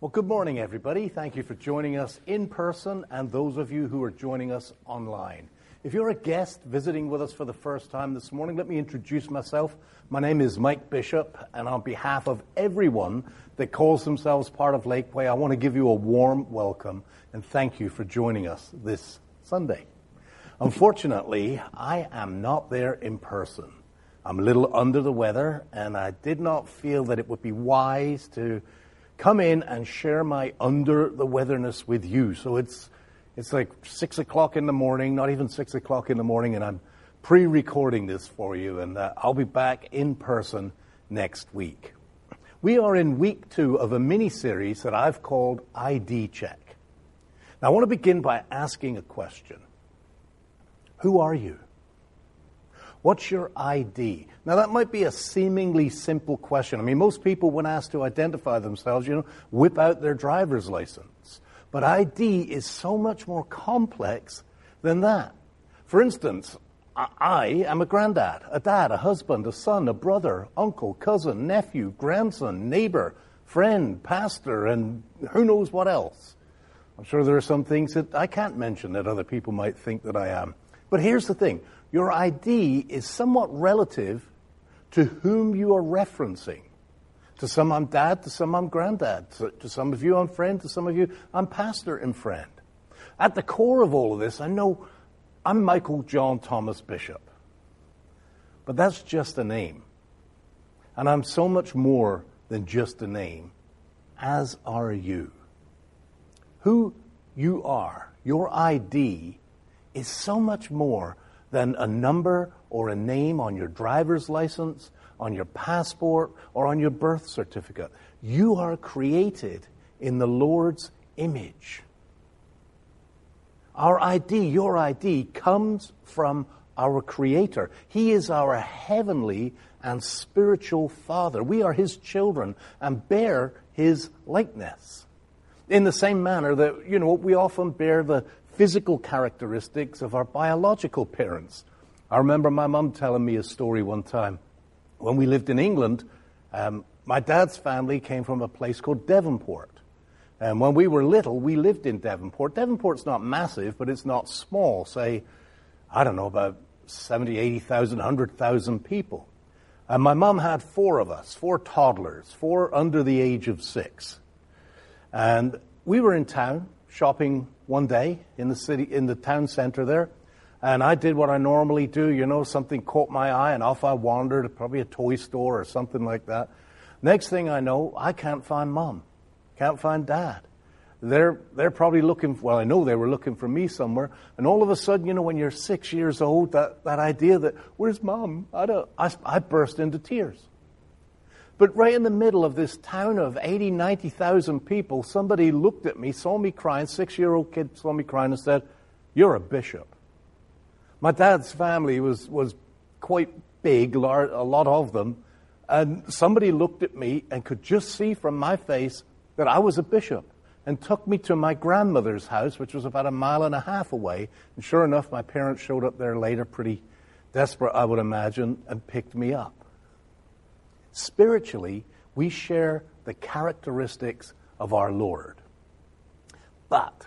Well, good morning, everybody. Thank you for joining us in person and those of you who are joining us online. If you're a guest visiting with us for the first time this morning, let me introduce myself. My name is Mike Bishop, and on behalf of everyone that calls themselves part of Lakeway, I want to give you a warm welcome and thank you for joining us this Sunday. Unfortunately, I am not there in person. I'm a little under the weather, and I did not feel that it would be wise to come in and share my under the weatherness with you. So it's it's like six o'clock in the morning, not even six o'clock in the morning, and I'm pre-recording this for you, and uh, I'll be back in person next week. We are in week two of a mini series that I've called ID Check. Now I want to begin by asking a question. Who are you? What's your ID? Now, that might be a seemingly simple question. I mean, most people, when asked to identify themselves, you know, whip out their driver's license. But ID is so much more complex than that. For instance, I am a granddad, a dad, a husband, a son, a brother, uncle, cousin, nephew, grandson, neighbor, friend, pastor, and who knows what else. I'm sure there are some things that I can't mention that other people might think that I am. But here's the thing your ID is somewhat relative to whom you are referencing. To some, I'm dad, to some, I'm granddad. To, to some of you, I'm friend, to some of you, I'm pastor and friend. At the core of all of this, I know I'm Michael John Thomas Bishop. But that's just a name. And I'm so much more than just a name, as are you. Who you are, your ID, is so much more than a number or a name on your driver's license, on your passport, or on your birth certificate. You are created in the Lord's image. Our ID, your ID, comes from our Creator. He is our heavenly and spiritual Father. We are His children and bear His likeness. In the same manner that, you know, we often bear the physical characteristics of our biological parents. I remember my mum telling me a story one time. When we lived in England, um, my dad's family came from a place called Devonport. And when we were little, we lived in Devonport. Devonport's not massive, but it's not small. Say, I don't know, about 70, 80,000, 100,000 people. And my mum had four of us, four toddlers, four under the age of six. And we were in town shopping one day in the city, in the town center there. And I did what I normally do, you know, something caught my eye and off I wandered, probably a toy store or something like that. Next thing I know, I can't find mom. Can't find dad. They're, they're probably looking, well, I know they were looking for me somewhere. And all of a sudden, you know, when you're six years old, that, that idea that, where's mom? I, don't, I, I burst into tears. But right in the middle of this town of 80, 90,000 people, somebody looked at me, saw me crying, six year old kid saw me crying and said, You're a bishop. My dad's family was, was quite big, a lot of them. And somebody looked at me and could just see from my face that I was a bishop and took me to my grandmother's house, which was about a mile and a half away. And sure enough, my parents showed up there later, pretty desperate, I would imagine, and picked me up. Spiritually, we share the characteristics of our Lord. But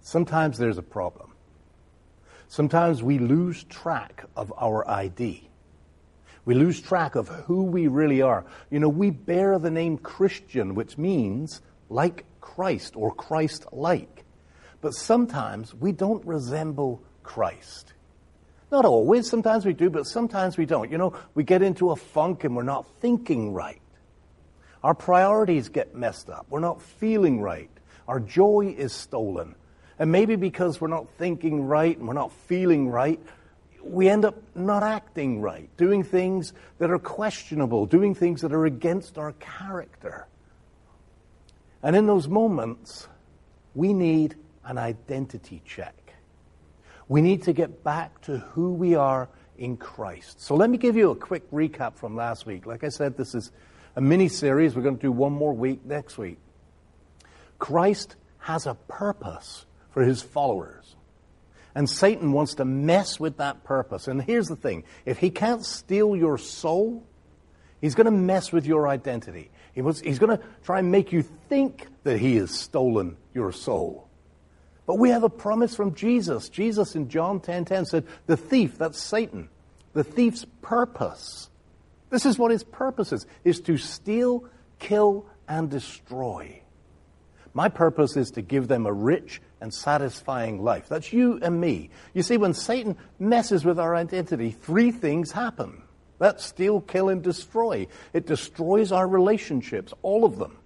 sometimes there's a problem. Sometimes we lose track of our ID. We lose track of who we really are. You know, we bear the name Christian, which means like Christ or Christ like. But sometimes we don't resemble Christ. Not always. Sometimes we do, but sometimes we don't. You know, we get into a funk and we're not thinking right. Our priorities get messed up. We're not feeling right. Our joy is stolen. And maybe because we're not thinking right and we're not feeling right, we end up not acting right, doing things that are questionable, doing things that are against our character. And in those moments, we need an identity check. We need to get back to who we are in Christ. So let me give you a quick recap from last week. Like I said, this is a mini series. We're going to do one more week next week. Christ has a purpose for his followers. And Satan wants to mess with that purpose. And here's the thing if he can't steal your soul, he's going to mess with your identity. He he's going to try and make you think that he has stolen your soul. But we have a promise from Jesus. Jesus in John 10:10 10, 10 said, "The thief, that's Satan, the thief's purpose. This is what his purpose is, is to steal, kill and destroy. My purpose is to give them a rich and satisfying life. That's you and me. You see, when Satan messes with our identity, three things happen. That's steal, kill, and destroy. It destroys our relationships, all of them.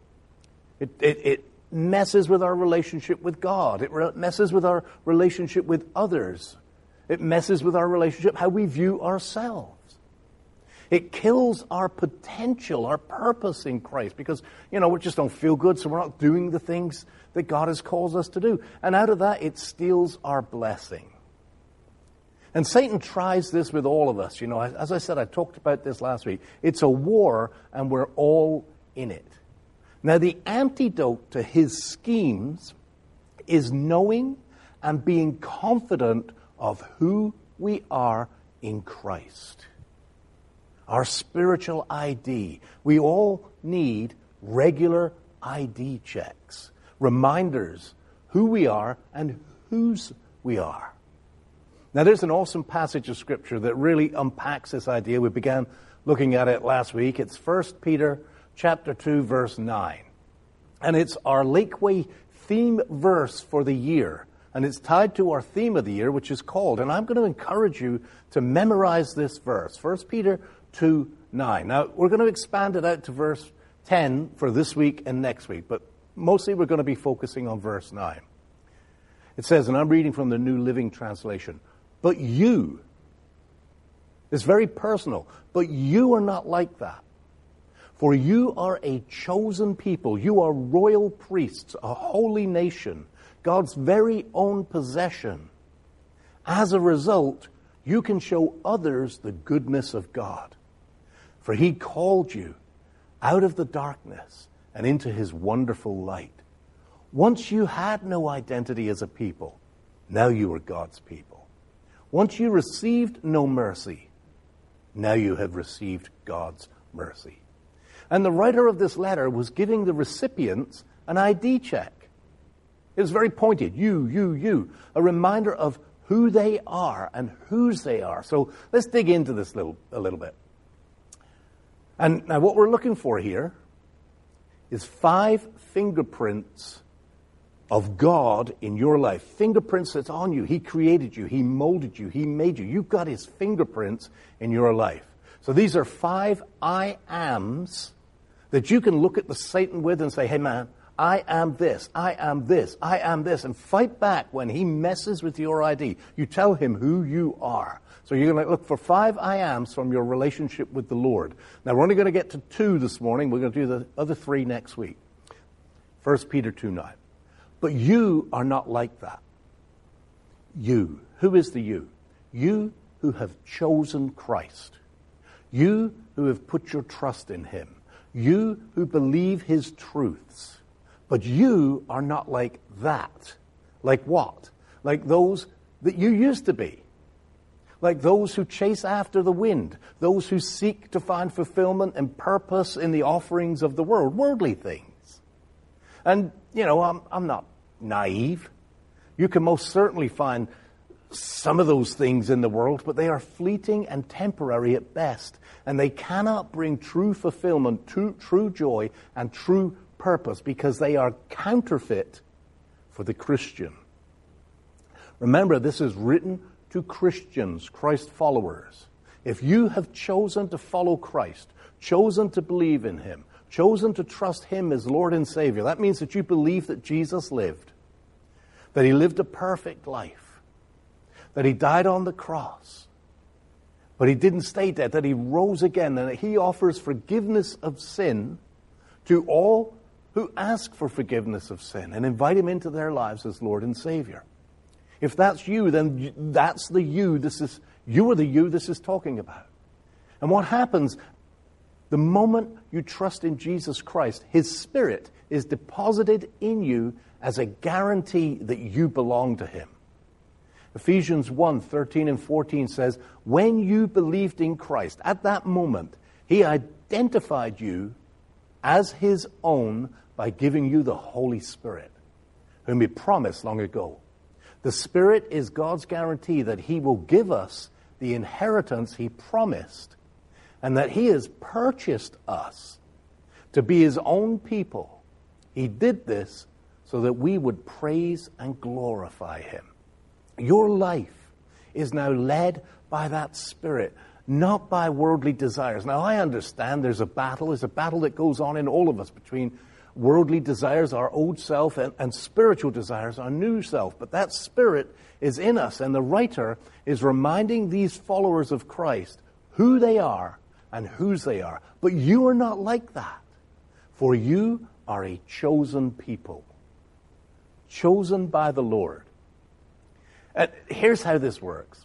It, it, it messes with our relationship with God. It messes with our relationship with others. It messes with our relationship, how we view ourselves. It kills our potential, our purpose in Christ, because, you know, we just don't feel good, so we're not doing the things that God has called us to do. And out of that, it steals our blessing. And Satan tries this with all of us. You know, as I said, I talked about this last week. It's a war, and we're all in it. Now, the antidote to his schemes is knowing and being confident of who we are in Christ our spiritual ID. We all need regular ID checks, reminders who we are and whose we are. Now, there's an awesome passage of Scripture that really unpacks this idea. We began looking at it last week. It's 1 Peter chapter 2, verse 9. And it's our Lakeway theme verse for the year. And it's tied to our theme of the year, which is called, and I'm going to encourage you to memorize this verse. 1 Peter 2 9. Now, we're going to expand it out to verse 10 for this week and next week, but mostly we're going to be focusing on verse 9. It says, and I'm reading from the New Living Translation, but you, it's very personal, but you are not like that. For you are a chosen people. You are royal priests, a holy nation, God's very own possession. As a result, you can show others the goodness of God. For he called you out of the darkness and into his wonderful light. Once you had no identity as a people, now you are God's people. Once you received no mercy, now you have received God's mercy. And the writer of this letter was giving the recipients an ID check. It was very pointed. You, you, you. A reminder of who they are and whose they are. So let's dig into this little, a little bit. And now, what we're looking for here is five fingerprints of God in your life. Fingerprints that's on you. He created you, He molded you, He made you. You've got His fingerprints in your life. So these are five I ams that you can look at the Satan with and say, hey man, I am this, I am this, I am this, and fight back when he messes with your ID. You tell him who you are. So you're going to look for five I ams from your relationship with the Lord. Now we're only going to get to two this morning. We're going to do the other three next week. 1 Peter 2 9. But you are not like that. You. Who is the you? You who have chosen Christ. You who have put your trust in him. You who believe his truths. But you are not like that. Like what? Like those that you used to be like those who chase after the wind, those who seek to find fulfillment and purpose in the offerings of the world, worldly things. And, you know, I'm, I'm not naive. You can most certainly find some of those things in the world, but they are fleeting and temporary at best. And they cannot bring true fulfillment, true, true joy, and true purpose because they are counterfeit for the Christian. Remember, this is written to Christians, Christ followers. If you have chosen to follow Christ, chosen to believe in Him, chosen to trust Him as Lord and Savior, that means that you believe that Jesus lived, that He lived a perfect life, that He died on the cross, but He didn't stay dead, that He rose again, and that He offers forgiveness of sin to all who ask for forgiveness of sin and invite Him into their lives as Lord and Savior. If that's you, then that's the you this is, you are the you this is talking about. And what happens the moment you trust in Jesus Christ, His Spirit is deposited in you as a guarantee that you belong to Him. Ephesians 1 13 and 14 says, When you believed in Christ, at that moment, He identified you as his own by giving you the Holy Spirit, whom he promised long ago. The Spirit is God's guarantee that he will give us the inheritance he promised and that he has purchased us to be his own people. He did this so that we would praise and glorify him. Your life is now led by that Spirit, not by worldly desires. Now, I understand there's a battle. There's a battle that goes on in all of us between worldly desires, our old self, and, and spiritual desires, our new self. But that Spirit is in us, and the writer is reminding these followers of Christ who they are and whose they are. But you are not like that, for you are a chosen people, chosen by the Lord. Here's how this works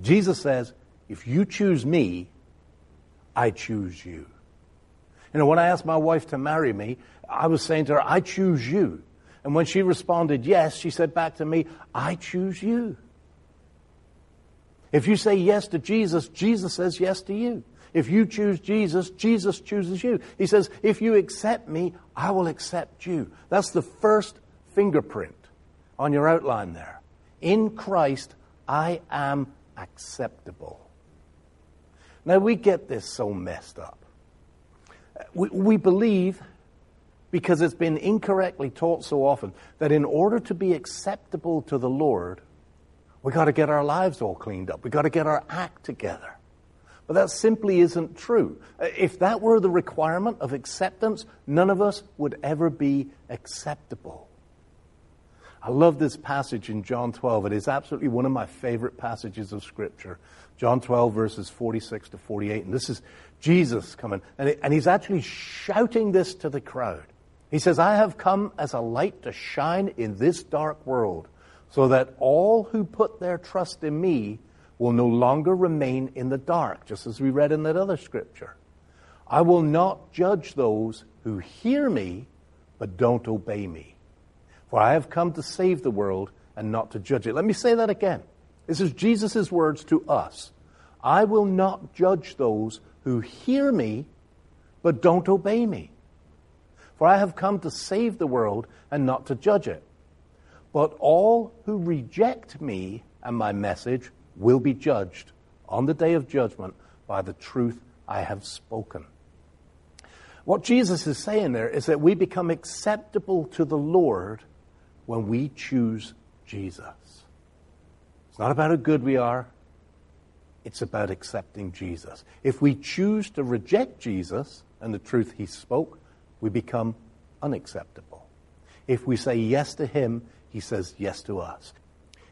Jesus says, If you choose me, I choose you. You know, when I asked my wife to marry me, I was saying to her, I choose you. And when she responded yes, she said back to me, I choose you. If you say yes to Jesus, Jesus says yes to you. If you choose Jesus, Jesus chooses you. He says, if you accept me, I will accept you. That's the first fingerprint on your outline there. In Christ, I am acceptable. Now, we get this so messed up. We, we believe, because it's been incorrectly taught so often, that in order to be acceptable to the Lord, we've got to get our lives all cleaned up. We've got to get our act together. But that simply isn't true. If that were the requirement of acceptance, none of us would ever be acceptable. I love this passage in John 12. It is absolutely one of my favorite passages of Scripture. John 12, verses 46 to 48. And this is Jesus coming. And, and he's actually shouting this to the crowd. He says, I have come as a light to shine in this dark world, so that all who put their trust in me will no longer remain in the dark, just as we read in that other scripture. I will not judge those who hear me but don't obey me. For I have come to save the world and not to judge it. Let me say that again. This is Jesus' words to us. I will not judge those who hear me but don't obey me. For I have come to save the world and not to judge it. But all who reject me and my message will be judged on the day of judgment by the truth I have spoken. What Jesus is saying there is that we become acceptable to the Lord when we choose Jesus. It's not about how good we are, it's about accepting Jesus. If we choose to reject Jesus and the truth he spoke, we become unacceptable. If we say yes to him, he says yes to us.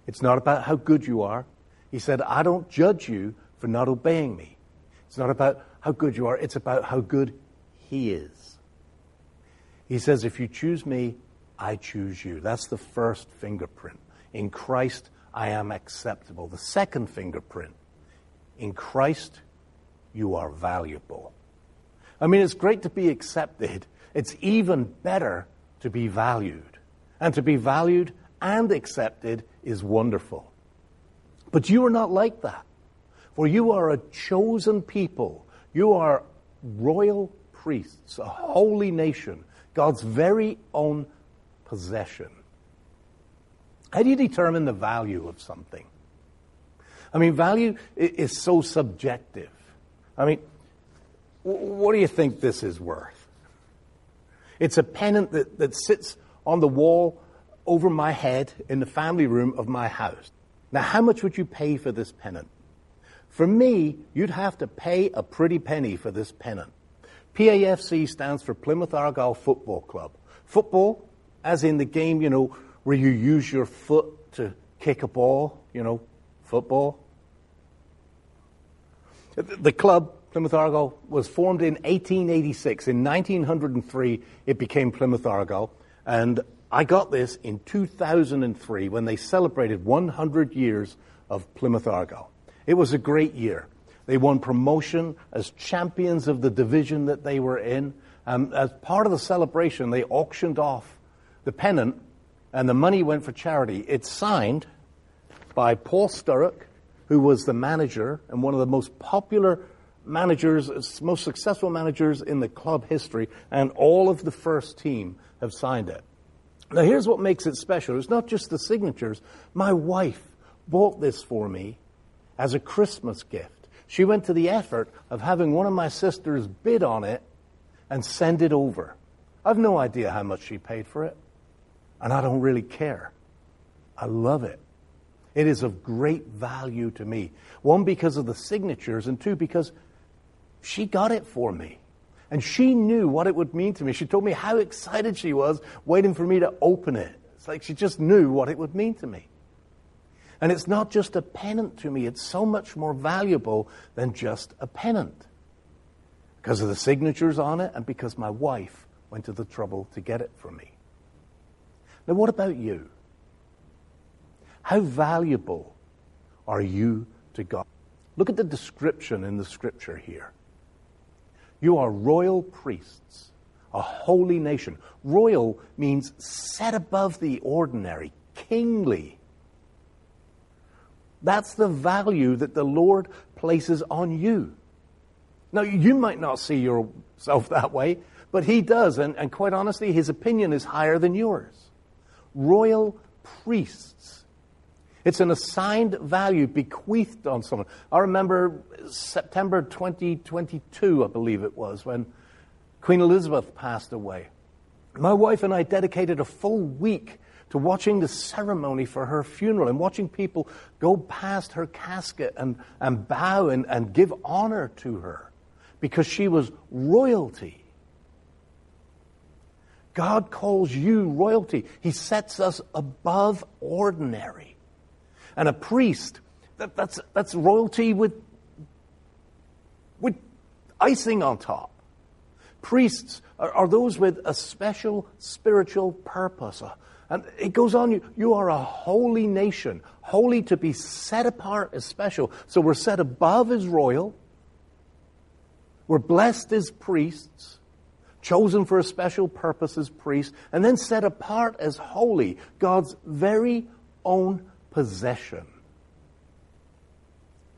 It's not about how good you are, he said, I don't judge you for not obeying me. It's not about how good you are, it's about how good He is. He says, If you choose me, I choose you. That's the first fingerprint. In Christ, I am acceptable. The second fingerprint, in Christ, you are valuable. I mean, it's great to be accepted. It's even better to be valued. And to be valued and accepted is wonderful. But you are not like that. For you are a chosen people. You are royal priests, a holy nation, God's very own possession. How do you determine the value of something? I mean, value is so subjective. I mean, what do you think this is worth? It's a pennant that, that sits on the wall over my head in the family room of my house. Now, how much would you pay for this pennant? For me, you'd have to pay a pretty penny for this pennant. PAFC stands for Plymouth Argyle Football Club. Football, as in the game, you know, where you use your foot to kick a ball, you know, football. The club, Plymouth Argyle, was formed in 1886. In 1903, it became Plymouth Argyle. And I got this in 2003 when they celebrated 100 years of Plymouth Argyle. It was a great year. They won promotion as champions of the division that they were in. Um, as part of the celebration, they auctioned off the pennant, and the money went for charity. It's signed by Paul Sturrock, who was the manager and one of the most popular managers, most successful managers in the club history, and all of the first team have signed it. Now, here's what makes it special it's not just the signatures. My wife bought this for me as a Christmas gift. She went to the effort of having one of my sisters bid on it and send it over. I've no idea how much she paid for it, and I don't really care. I love it. It is of great value to me. One, because of the signatures, and two, because she got it for me. And she knew what it would mean to me. She told me how excited she was waiting for me to open it. It's like she just knew what it would mean to me. And it's not just a pennant to me, it's so much more valuable than just a pennant because of the signatures on it and because my wife went to the trouble to get it for me. Now, what about you? How valuable are you to God? Look at the description in the scripture here. You are royal priests, a holy nation. Royal means set above the ordinary, kingly. That's the value that the Lord places on you. Now, you might not see yourself that way, but he does, and, and quite honestly, his opinion is higher than yours. Royal priests. It's an assigned value bequeathed on someone. I remember September 2022, I believe it was, when Queen Elizabeth passed away. My wife and I dedicated a full week to watching the ceremony for her funeral and watching people go past her casket and, and bow and, and give honor to her because she was royalty. God calls you royalty. He sets us above ordinary. And a priest, that, that's, that's royalty with, with icing on top. Priests are, are those with a special spiritual purpose. Uh, and it goes on, you, you are a holy nation, holy to be set apart as special. So we're set above as royal we're blessed as priests, chosen for a special purpose as priests, and then set apart as holy, God's very own possession.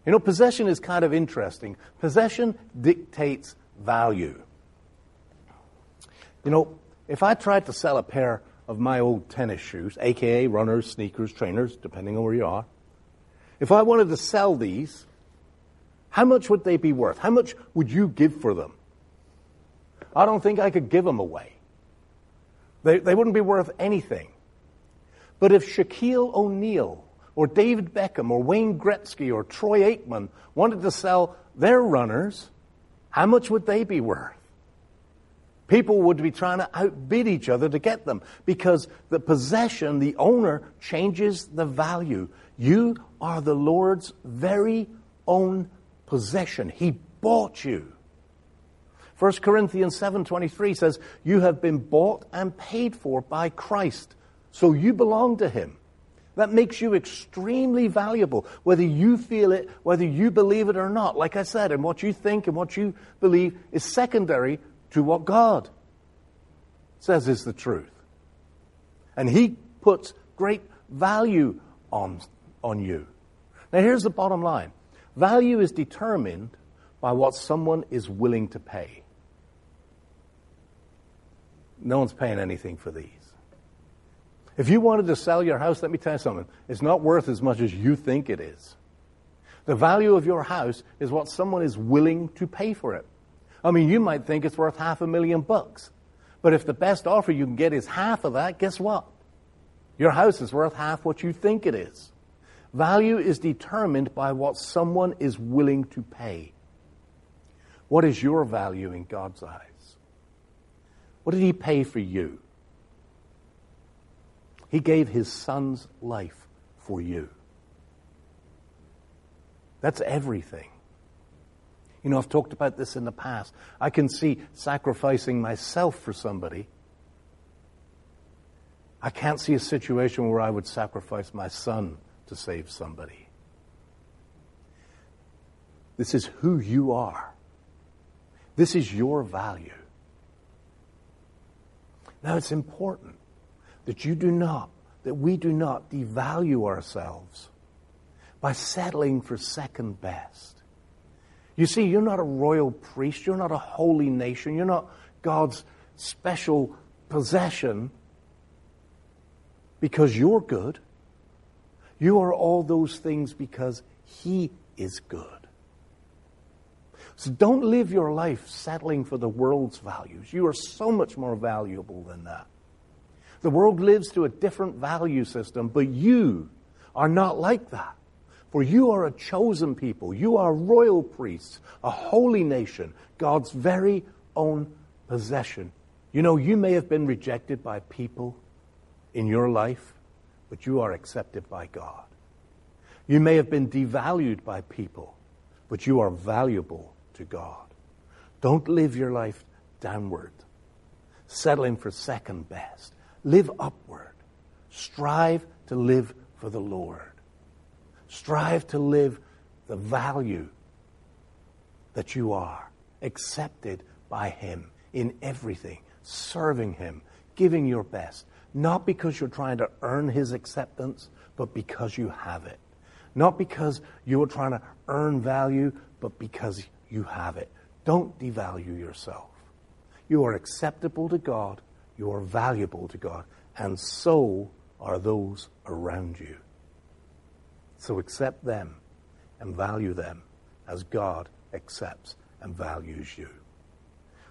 You know, possession is kind of interesting. Possession dictates value. You know, if I tried to sell a pair of my old tennis shoes, aka runners, sneakers, trainers, depending on where you are, if I wanted to sell these, how much would they be worth? How much would you give for them? I don't think I could give them away. They, they wouldn't be worth anything. But if Shaquille O'Neal or David Beckham or Wayne Gretzky or Troy Aikman wanted to sell their runners, how much would they be worth? People would be trying to outbid each other to get them because the possession, the owner, changes the value. You are the Lord's very own possession. He bought you. 1 Corinthians 7:23 says, "You have been bought and paid for by Christ, so you belong to him." That makes you extremely valuable, whether you feel it, whether you believe it or not. Like I said, and what you think and what you believe is secondary to what God says is the truth. And He puts great value on, on you. Now, here's the bottom line Value is determined by what someone is willing to pay. No one's paying anything for these. If you wanted to sell your house, let me tell you something. It's not worth as much as you think it is. The value of your house is what someone is willing to pay for it. I mean, you might think it's worth half a million bucks. But if the best offer you can get is half of that, guess what? Your house is worth half what you think it is. Value is determined by what someone is willing to pay. What is your value in God's eyes? What did He pay for you? He gave His Son's life for you. That's everything. You know, I've talked about this in the past. I can see sacrificing myself for somebody. I can't see a situation where I would sacrifice my son to save somebody. This is who you are. This is your value. Now it's important that you do not, that we do not devalue ourselves by settling for second best. You see, you're not a royal priest. You're not a holy nation. You're not God's special possession because you're good. You are all those things because He is good. So don't live your life settling for the world's values. You are so much more valuable than that. The world lives to a different value system, but you are not like that. For you are a chosen people. You are royal priests, a holy nation, God's very own possession. You know, you may have been rejected by people in your life, but you are accepted by God. You may have been devalued by people, but you are valuable to God. Don't live your life downward, settling for second best. Live upward. Strive to live for the Lord. Strive to live the value that you are, accepted by Him in everything, serving Him, giving your best, not because you're trying to earn His acceptance, but because you have it. Not because you are trying to earn value, but because you have it. Don't devalue yourself. You are acceptable to God, you are valuable to God, and so are those around you. So accept them and value them as God accepts and values you.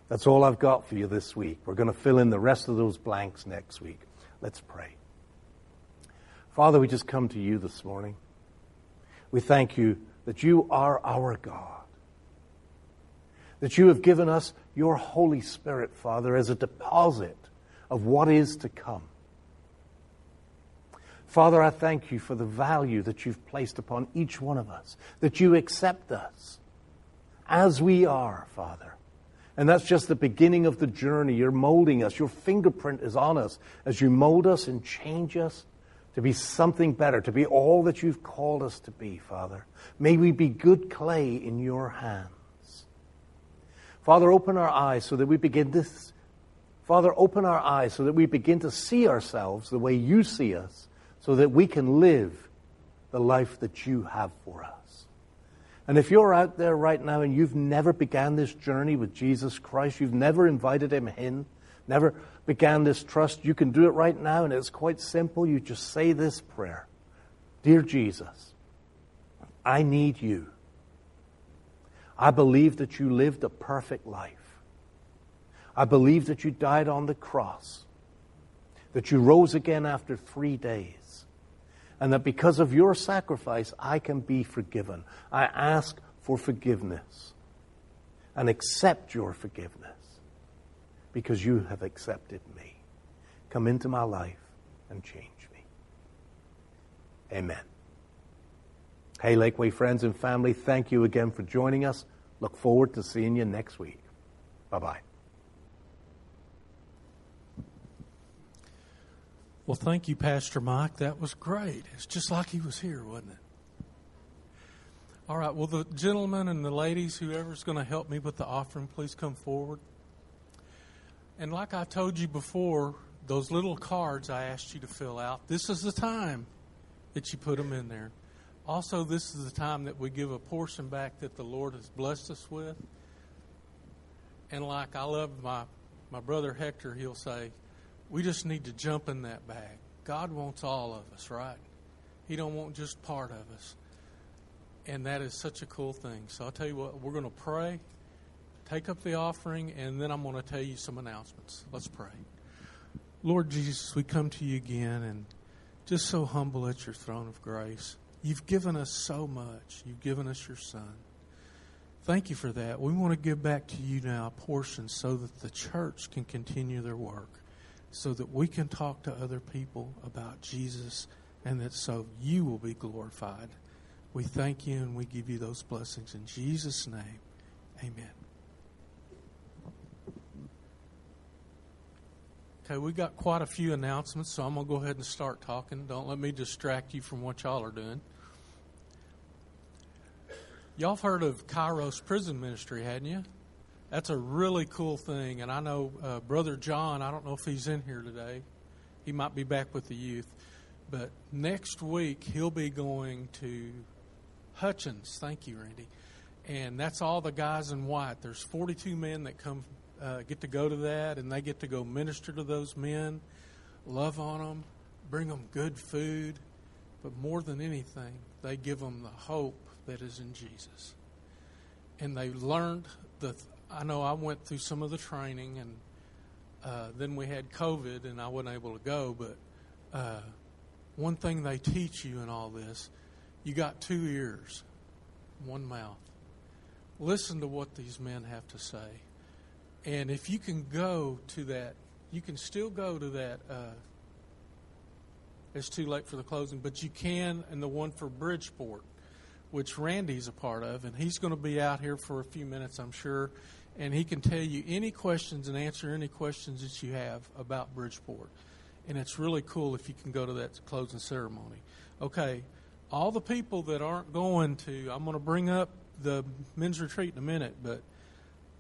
That's all I've got for you this week. We're going to fill in the rest of those blanks next week. Let's pray. Father, we just come to you this morning. We thank you that you are our God, that you have given us your Holy Spirit, Father, as a deposit of what is to come. Father, I thank you for the value that you've placed upon each one of us, that you accept us as we are, Father. And that's just the beginning of the journey. You're molding us. Your fingerprint is on us as you mold us and change us to be something better, to be all that you've called us to be, Father. May we be good clay in your hands. Father, open our eyes so that we begin to, Father, open our eyes so that we begin to see ourselves the way you see us so that we can live the life that you have for us. And if you're out there right now and you've never began this journey with Jesus Christ, you've never invited him in, never began this trust, you can do it right now and it's quite simple. You just say this prayer. Dear Jesus, I need you. I believe that you lived a perfect life. I believe that you died on the cross, that you rose again after three days and that because of your sacrifice, I can be forgiven. I ask for forgiveness and accept your forgiveness because you have accepted me. Come into my life and change me. Amen. Hey, Lakeway friends and family, thank you again for joining us. Look forward to seeing you next week. Bye bye. Well, thank you, Pastor Mike. That was great. It's just like he was here, wasn't it? All right. Well, the gentlemen and the ladies, whoever's going to help me with the offering, please come forward. And like I told you before, those little cards I asked you to fill out, this is the time that you put them in there. Also, this is the time that we give a portion back that the Lord has blessed us with. And like I love my, my brother Hector, he'll say, we just need to jump in that bag. God wants all of us, right? He don't want just part of us. And that is such a cool thing. So I'll tell you what, we're going to pray, take up the offering, and then I'm going to tell you some announcements. Let's pray. Lord Jesus, we come to you again and just so humble at your throne of grace. You've given us so much. You've given us your son. Thank you for that. We want to give back to you now a portion so that the church can continue their work so that we can talk to other people about Jesus and that so you will be glorified. We thank you and we give you those blessings in Jesus' name. Amen. Okay, we got quite a few announcements, so I'm going to go ahead and start talking. Don't let me distract you from what y'all are doing. Y'all have heard of Kairos Prison Ministry, hadn't you? that's a really cool thing. And I know uh, Brother John, I don't know if he's in here today. He might be back with the youth. But next week, he'll be going to Hutchins. Thank you, Randy. and that's all the guys in white. There's 42 men that come uh, get to go to that, and they get to go minister to those men, love on them, bring them good food, but more than anything, they give them the hope that is in Jesus. And they learned the. I know I went through some of the training, and uh, then we had COVID, and I wasn't able to go. But uh, one thing they teach you in all this, you got two ears, one mouth. Listen to what these men have to say, and if you can go to that, you can still go to that. Uh, it's too late for the closing, but you can, and the one for Bridgeport, which Randy's a part of, and he's going to be out here for a few minutes, I'm sure, and he can tell you any questions and answer any questions that you have about Bridgeport. And it's really cool if you can go to that closing ceremony. Okay, all the people that aren't going to, I'm going to bring up the men's retreat in a minute, but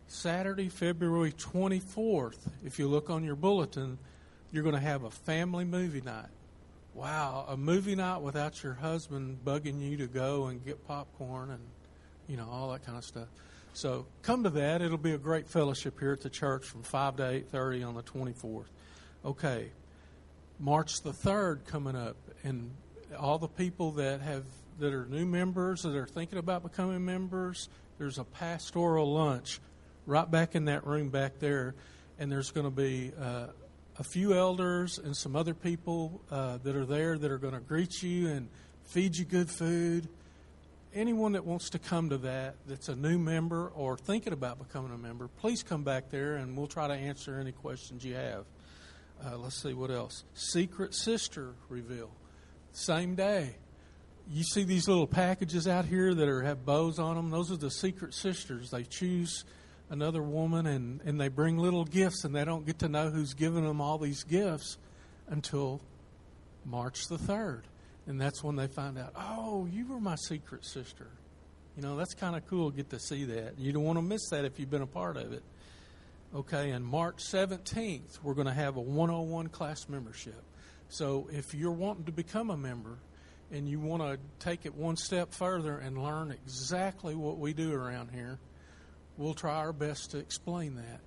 Saturday, February 24th, if you look on your bulletin, you're going to have a family movie night. Wow, a movie night without your husband bugging you to go and get popcorn and you know all that kind of stuff. So come to that. It'll be a great fellowship here at the church from 5 to 8:30 on the 24th. Okay. March the 3rd coming up and all the people that have that are new members that are thinking about becoming members, there's a pastoral lunch right back in that room back there and there's going to be uh, a few elders and some other people uh, that are there that are going to greet you and feed you good food. Anyone that wants to come to that, that's a new member or thinking about becoming a member, please come back there and we'll try to answer any questions you have. Uh, let's see what else. Secret Sister Reveal. Same day. You see these little packages out here that are have bows on them. Those are the Secret Sisters. They choose another woman and, and they bring little gifts and they don't get to know who's giving them all these gifts until March the 3rd. And that's when they find out, oh, you were my secret sister. You know, that's kind of cool get to see that. You don't want to miss that if you've been a part of it. Okay, and March 17th, we're going to have a 101 class membership. So if you're wanting to become a member and you want to take it one step further and learn exactly what we do around here, we'll try our best to explain that.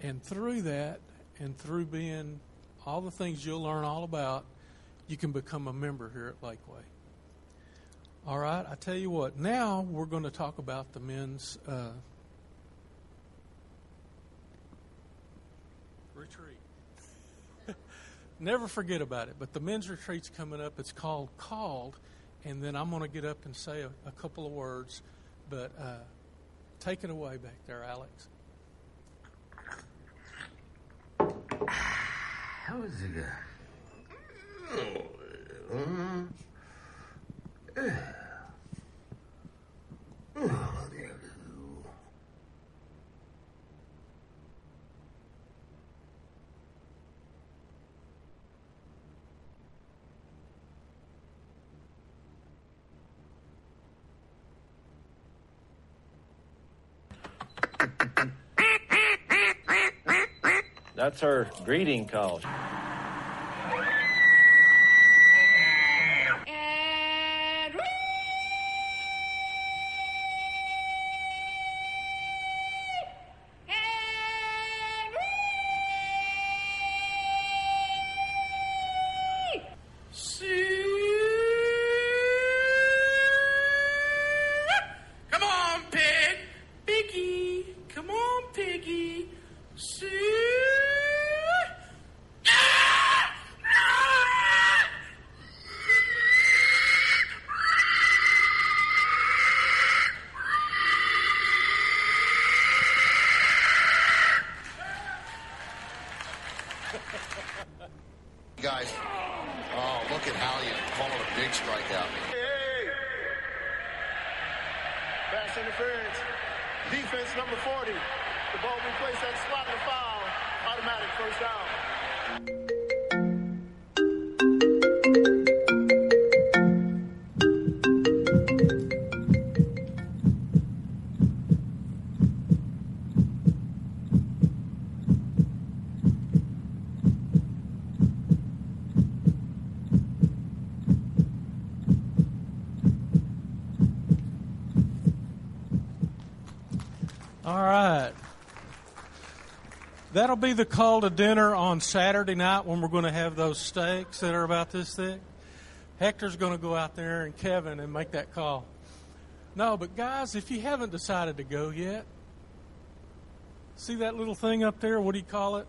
And through that, and through being all the things you'll learn all about, you can become a member here at Lakeway. All right, I tell you what, now we're going to talk about the men's uh, retreat. Never forget about it, but the men's retreat's coming up. It's called Called, and then I'm going to get up and say a, a couple of words, but. Uh, Take it away back there, Alex. How's it going? That's her greeting call. All right. That'll be the call to dinner on Saturday night when we're going to have those steaks that are about this thick. Hector's going to go out there and Kevin and make that call. No, but guys, if you haven't decided to go yet, see that little thing up there? What do you call it?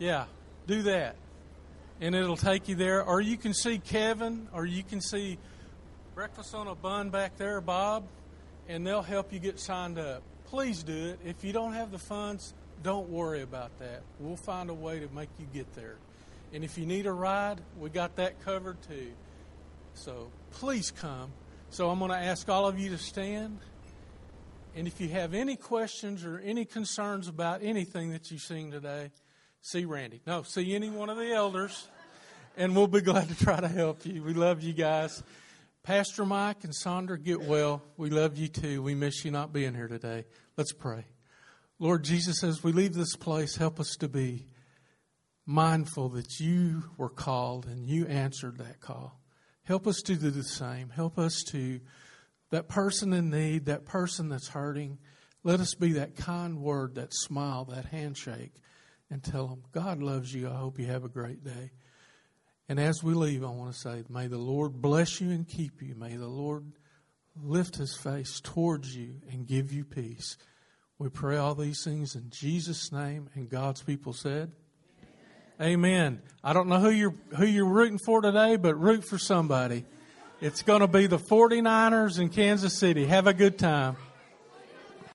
Yeah, do that. And it'll take you there. Or you can see Kevin, or you can see Breakfast on a Bun back there, Bob, and they'll help you get signed up. Please do it. If you don't have the funds, don't worry about that. We'll find a way to make you get there. And if you need a ride, we got that covered too. So please come. So I'm going to ask all of you to stand. And if you have any questions or any concerns about anything that you've seen today, see Randy. No, see any one of the elders, and we'll be glad to try to help you. We love you guys. Pastor Mike and Sandra, get well. We love you too. We miss you not being here today. Let's pray. Lord Jesus, as we leave this place, help us to be mindful that you were called and you answered that call. Help us to do the same. Help us to, that person in need, that person that's hurting, let us be that kind word, that smile, that handshake, and tell them, God loves you. I hope you have a great day. And as we leave, I want to say, may the Lord bless you and keep you. May the Lord lift his face towards you and give you peace. We pray all these things in Jesus' name, and God's people said, Amen. I don't know who you're who you're rooting for today, but root for somebody. It's going to be the 49ers in Kansas City. Have a good time.